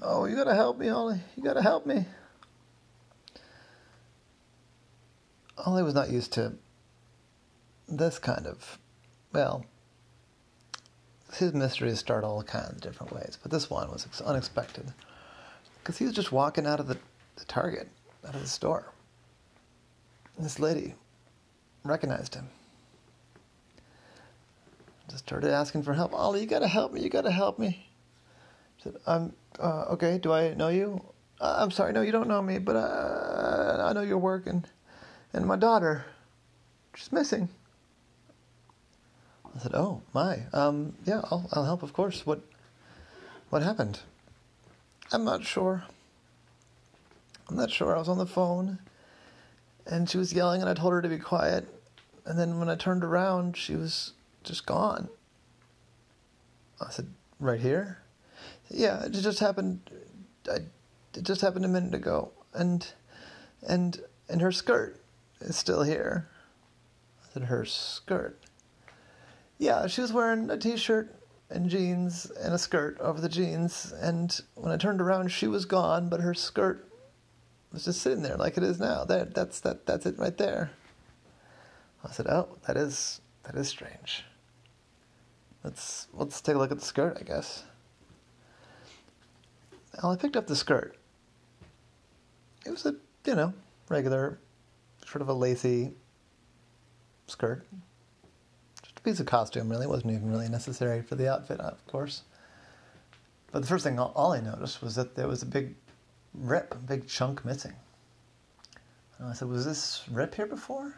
Oh, you gotta help me, Ollie. You gotta help me. Ollie was not used to this kind of, well, his mysteries start all kinds of different ways, but this one was unexpected. Because he was just walking out of the, the Target, out of the store. This lady recognized him. Just started asking for help. Ollie, you gotta help me, you gotta help me. Said, I'm, uh, okay, do I know you? Uh, I'm sorry, no, you don't know me, but uh, I know your work, and, and my daughter, she's missing. I said, "Oh my, um, yeah, I'll I'll help, of course. What what happened?" I'm not sure. I'm not sure. I was on the phone, and she was yelling, and I told her to be quiet. And then when I turned around, she was just gone. I said, "Right here." Yeah, it just happened. I, it just happened a minute ago, and and and her skirt is still here. I said, "Her skirt." Yeah, she was wearing a t-shirt and jeans and a skirt over the jeans, and when I turned around, she was gone, but her skirt was just sitting there like it is now. There, that's that. That's it right there. I said, "Oh, that is that is strange." Let's let's take a look at the skirt, I guess. Well, I picked up the skirt. It was a you know regular, sort of a lacy skirt Just a piece of costume, really. It wasn't even really necessary for the outfit, of course. But the first thing Ollie noticed was that there was a big rip, a big chunk missing. And I said, Was this rip here before?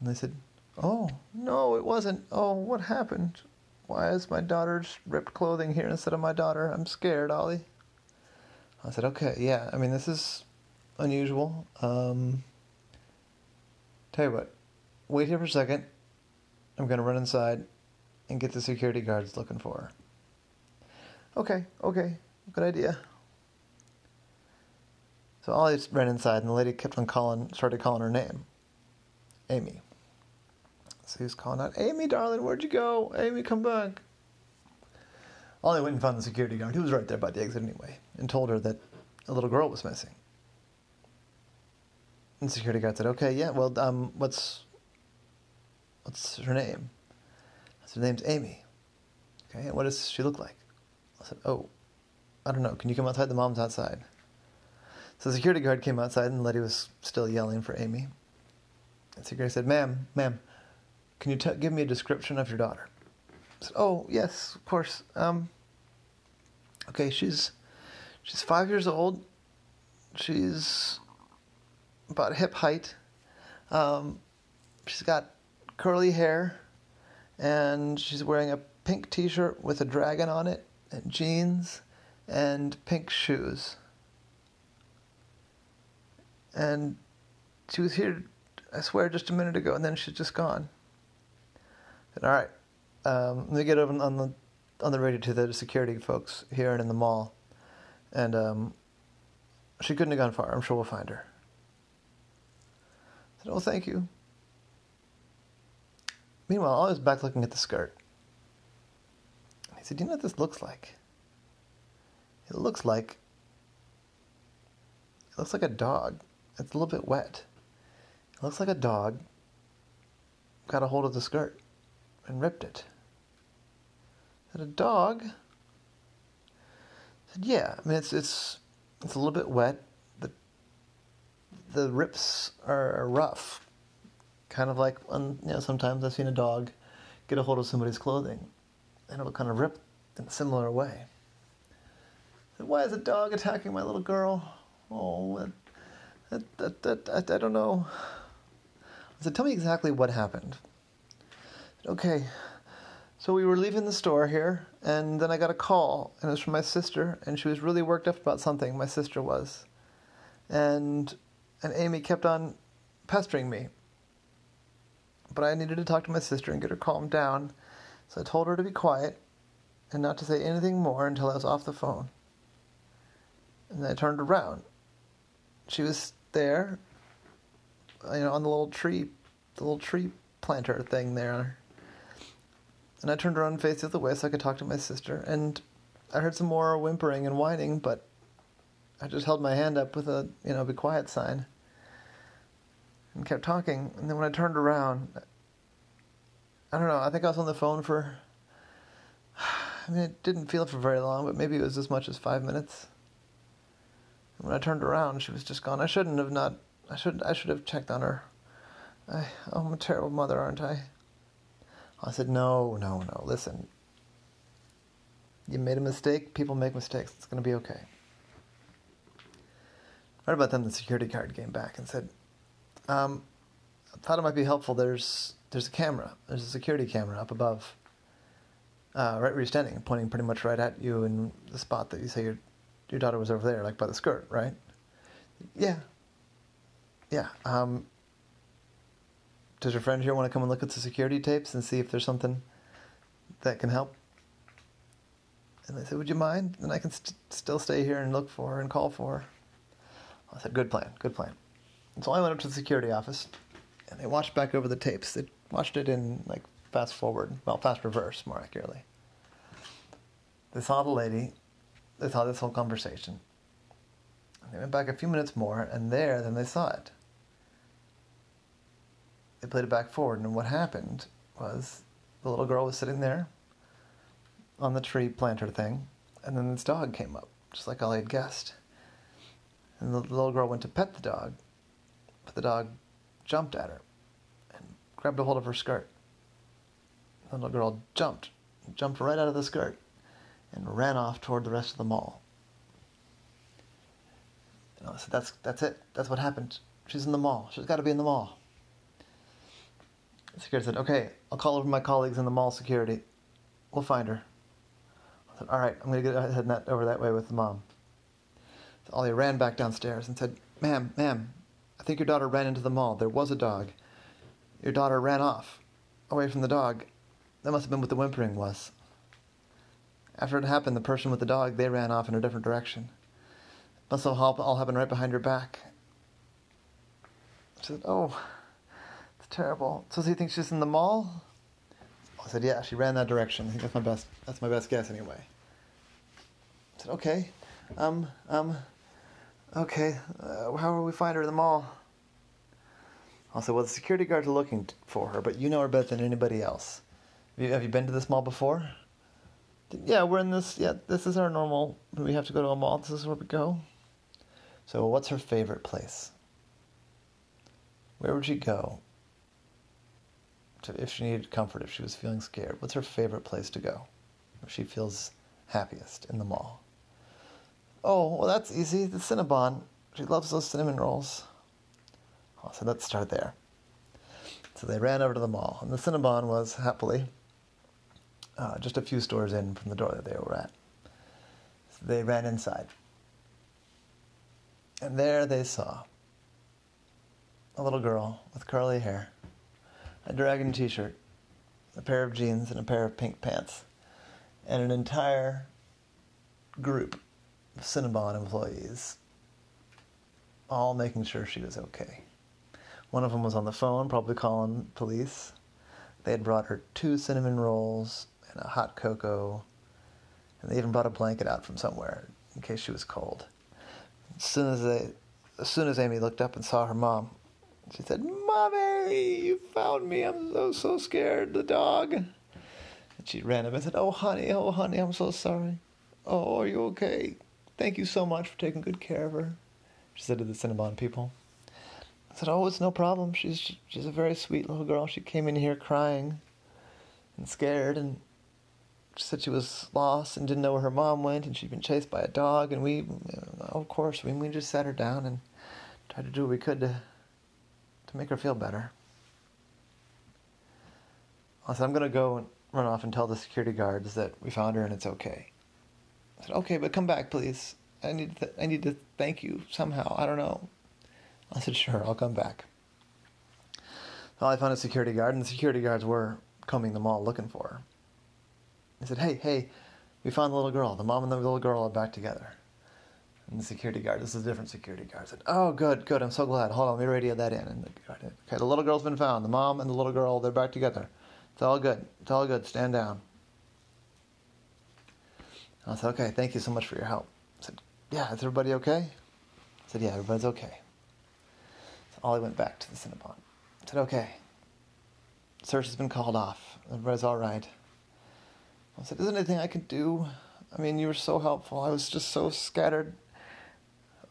And they said, Oh, no, it wasn't. Oh, what happened? Why is my daughter's ripped clothing here instead of my daughter? I'm scared, Ollie. I said, Okay, yeah, I mean, this is unusual. Um, tell you what, wait here for a second. I'm going to run inside and get the security guards looking for her. Okay, okay, good idea. So Ollie ran inside, and the lady kept on calling, started calling her name, Amy. He was calling out, Amy, darling, where'd you go? Amy, come back. Ollie went and found the security guard. He was right there by the exit anyway, and told her that a little girl was missing. And the security guard said, "Okay, yeah, well, um, what's What's her name? I said, her name's Amy. Okay, and what does she look like? I said, oh, I don't know. Can you come outside? The mom's outside. So the security guard came outside and Letty was still yelling for Amy. And the security said, ma'am, ma'am, can you t- give me a description of your daughter? I said, oh, yes, of course. Um, okay, she's, she's five years old. She's about hip height. Um, she's got curly hair, and she's wearing a pink t shirt with a dragon on it, and jeans, and pink shoes. And she was here, I swear, just a minute ago, and then she's just gone. All right, um, let me get over on the on the radio to the security folks here and in the mall, and um, she couldn't have gone far. I'm sure we'll find her. I said, "Oh, thank you." Meanwhile, I was back looking at the skirt. He said, Do you know what this looks like? It looks like it looks like a dog. It's a little bit wet. It looks like a dog got a hold of the skirt and ripped it. Is a dog? Said, Yeah. I mean, it's it's it's a little bit wet. The the rips are rough kind of like you know sometimes I've seen a dog get a hold of somebody's clothing and it'll kind of rip in a similar way. Said, Why is a dog attacking my little girl? Oh, that, that, that, that I don't know. I said, tell me exactly what happened. Okay, so we were leaving the store here, and then I got a call, and it was from my sister, and she was really worked up about something. My sister was, and and Amy kept on pestering me but I needed to talk to my sister and get her calmed down, so I told her to be quiet and not to say anything more until I was off the phone. And then I turned around. She was there, you know, on the little tree, the little tree planter thing there. And I turned around and faced the other way so I could talk to my sister. And I heard some more whimpering and whining, but I just held my hand up with a, you know, be quiet sign and kept talking. And then when I turned around, I don't know, I think I was on the phone for, I mean, it didn't feel for very long, but maybe it was as much as five minutes. And when I turned around, she was just gone. I shouldn't have not, I should, I should have checked on her. I, oh, I'm a terrible mother, aren't I? I said, no, no, no, listen. You made a mistake. People make mistakes. It's going to be okay. Right about then, the security guard came back and said, um, I thought it might be helpful. There's there's a camera. There's a security camera up above, uh, right where you're standing, pointing pretty much right at you in the spot that you say your your daughter was over there, like by the skirt, right? Yeah. Yeah. Um, does your friend here want to come and look at the security tapes and see if there's something that can help? And they said, Would you mind? And I can st- still stay here and look for her and call for her. I said, Good plan, good plan. And so I went up to the security office and they watched back over the tapes. They watched it in like fast forward, well, fast reverse, more accurately. They saw the lady, they saw this whole conversation. And they went back a few minutes more, and there, then they saw it. They played it back forward, and what happened was the little girl was sitting there on the tree planter thing, and then this dog came up, just like I had guessed. And the little girl went to pet the dog, but the dog jumped at her and grabbed a hold of her skirt. The little girl jumped, jumped right out of the skirt, and ran off toward the rest of the mall. And I said, "That's that's it. That's what happened. She's in the mall. She's got to be in the mall." The security said, "Okay, I'll call over my colleagues in the mall security. We'll find her." I said, "All right, I'm going to get that over that way with the mom." So Ollie ran back downstairs and said, "Ma'am, ma'am, I think your daughter ran into the mall. There was a dog. Your daughter ran off, away from the dog. That must have been what the whimpering was. After it happened, the person with the dog, they ran off in a different direction. Must have all, happened right behind your back. She said, oh, it's terrible. So do you think she's in the mall? I said, yeah, she ran that direction. I think that's my best, that's my best guess anyway. I said, okay, um, um, okay, uh, how will we find her in the mall? I said, well, the security guards are looking for her, but you know her better than anybody else. Have you, have you been to this mall before? Yeah, we're in this. Yeah, this is our normal. We have to go to a mall. This is where we go. So, what's her favorite place? Where would she go to, if she needed comfort, if she was feeling scared? What's her favorite place to go? If she feels happiest in the mall? Oh, well, that's easy. The Cinnabon. She loves those cinnamon rolls. Oh, so let's start there. So they ran over to the mall, and the Cinnabon was happily uh, just a few stores in from the door that they were at. So they ran inside. And there they saw a little girl with curly hair, a dragon t shirt, a pair of jeans, and a pair of pink pants, and an entire group of Cinnabon employees all making sure she was okay. One of them was on the phone, probably calling police. They had brought her two cinnamon rolls and a hot cocoa, and they even brought a blanket out from somewhere in case she was cold. As soon as they, as soon as Amy looked up and saw her mom, she said, "Mommy, you found me. I'm so so scared. The dog." And she ran up and said, "Oh honey, oh honey, I'm so sorry. Oh, are you okay? Thank you so much for taking good care of her." She said to the Cinnabon people. I said, "Oh, it's no problem. She's she's a very sweet little girl. She came in here crying and scared, and she said she was lost and didn't know where her mom went, and she'd been chased by a dog. And we, of course, we we just sat her down and tried to do what we could to to make her feel better." I said, "I'm gonna go and run off and tell the security guards that we found her and it's okay." I said, "Okay, but come back, please. I need to, I need to thank you somehow. I don't know." I said, sure, I'll come back. Well, I found a security guard, and the security guards were combing the mall looking for her. I said, hey, hey, we found the little girl. The mom and the little girl are back together. And the security guard, this is a different security guard, said, oh, good, good, I'm so glad. Hold on, let me radio that in. And the okay, the little girl's been found. The mom and the little girl, they're back together. It's all good. It's all good. Stand down. I said, okay, thank you so much for your help. I said, yeah, is everybody okay? I said, yeah, everybody's okay. So Ollie went back to the Cinnabon. I said, okay, search has been called off. Everybody's all right. I said, is there anything I can do? I mean, you were so helpful. I was just so scattered.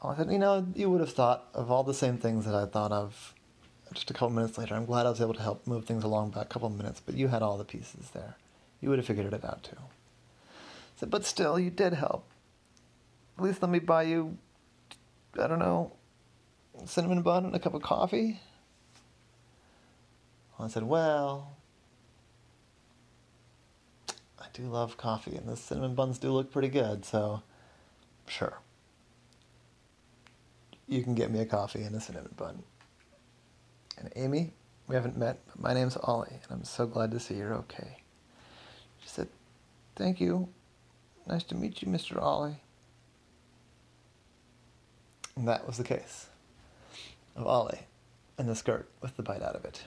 Oh, I said, you know, you would have thought of all the same things that I thought of just a couple minutes later. I'm glad I was able to help move things along by a couple minutes, but you had all the pieces there. You would have figured it out too. I said, but still, you did help. At least let me buy you, I don't know, cinnamon bun and a cup of coffee. I said, well, I do love coffee, and the cinnamon buns do look pretty good, so sure. You can get me a coffee and a cinnamon bun. And Amy, we haven't met, but my name's Ollie, and I'm so glad to see you're okay. She said, Thank you. Nice to meet you, Mr. Ollie. And that was the case of Ollie and the skirt with the bite out of it.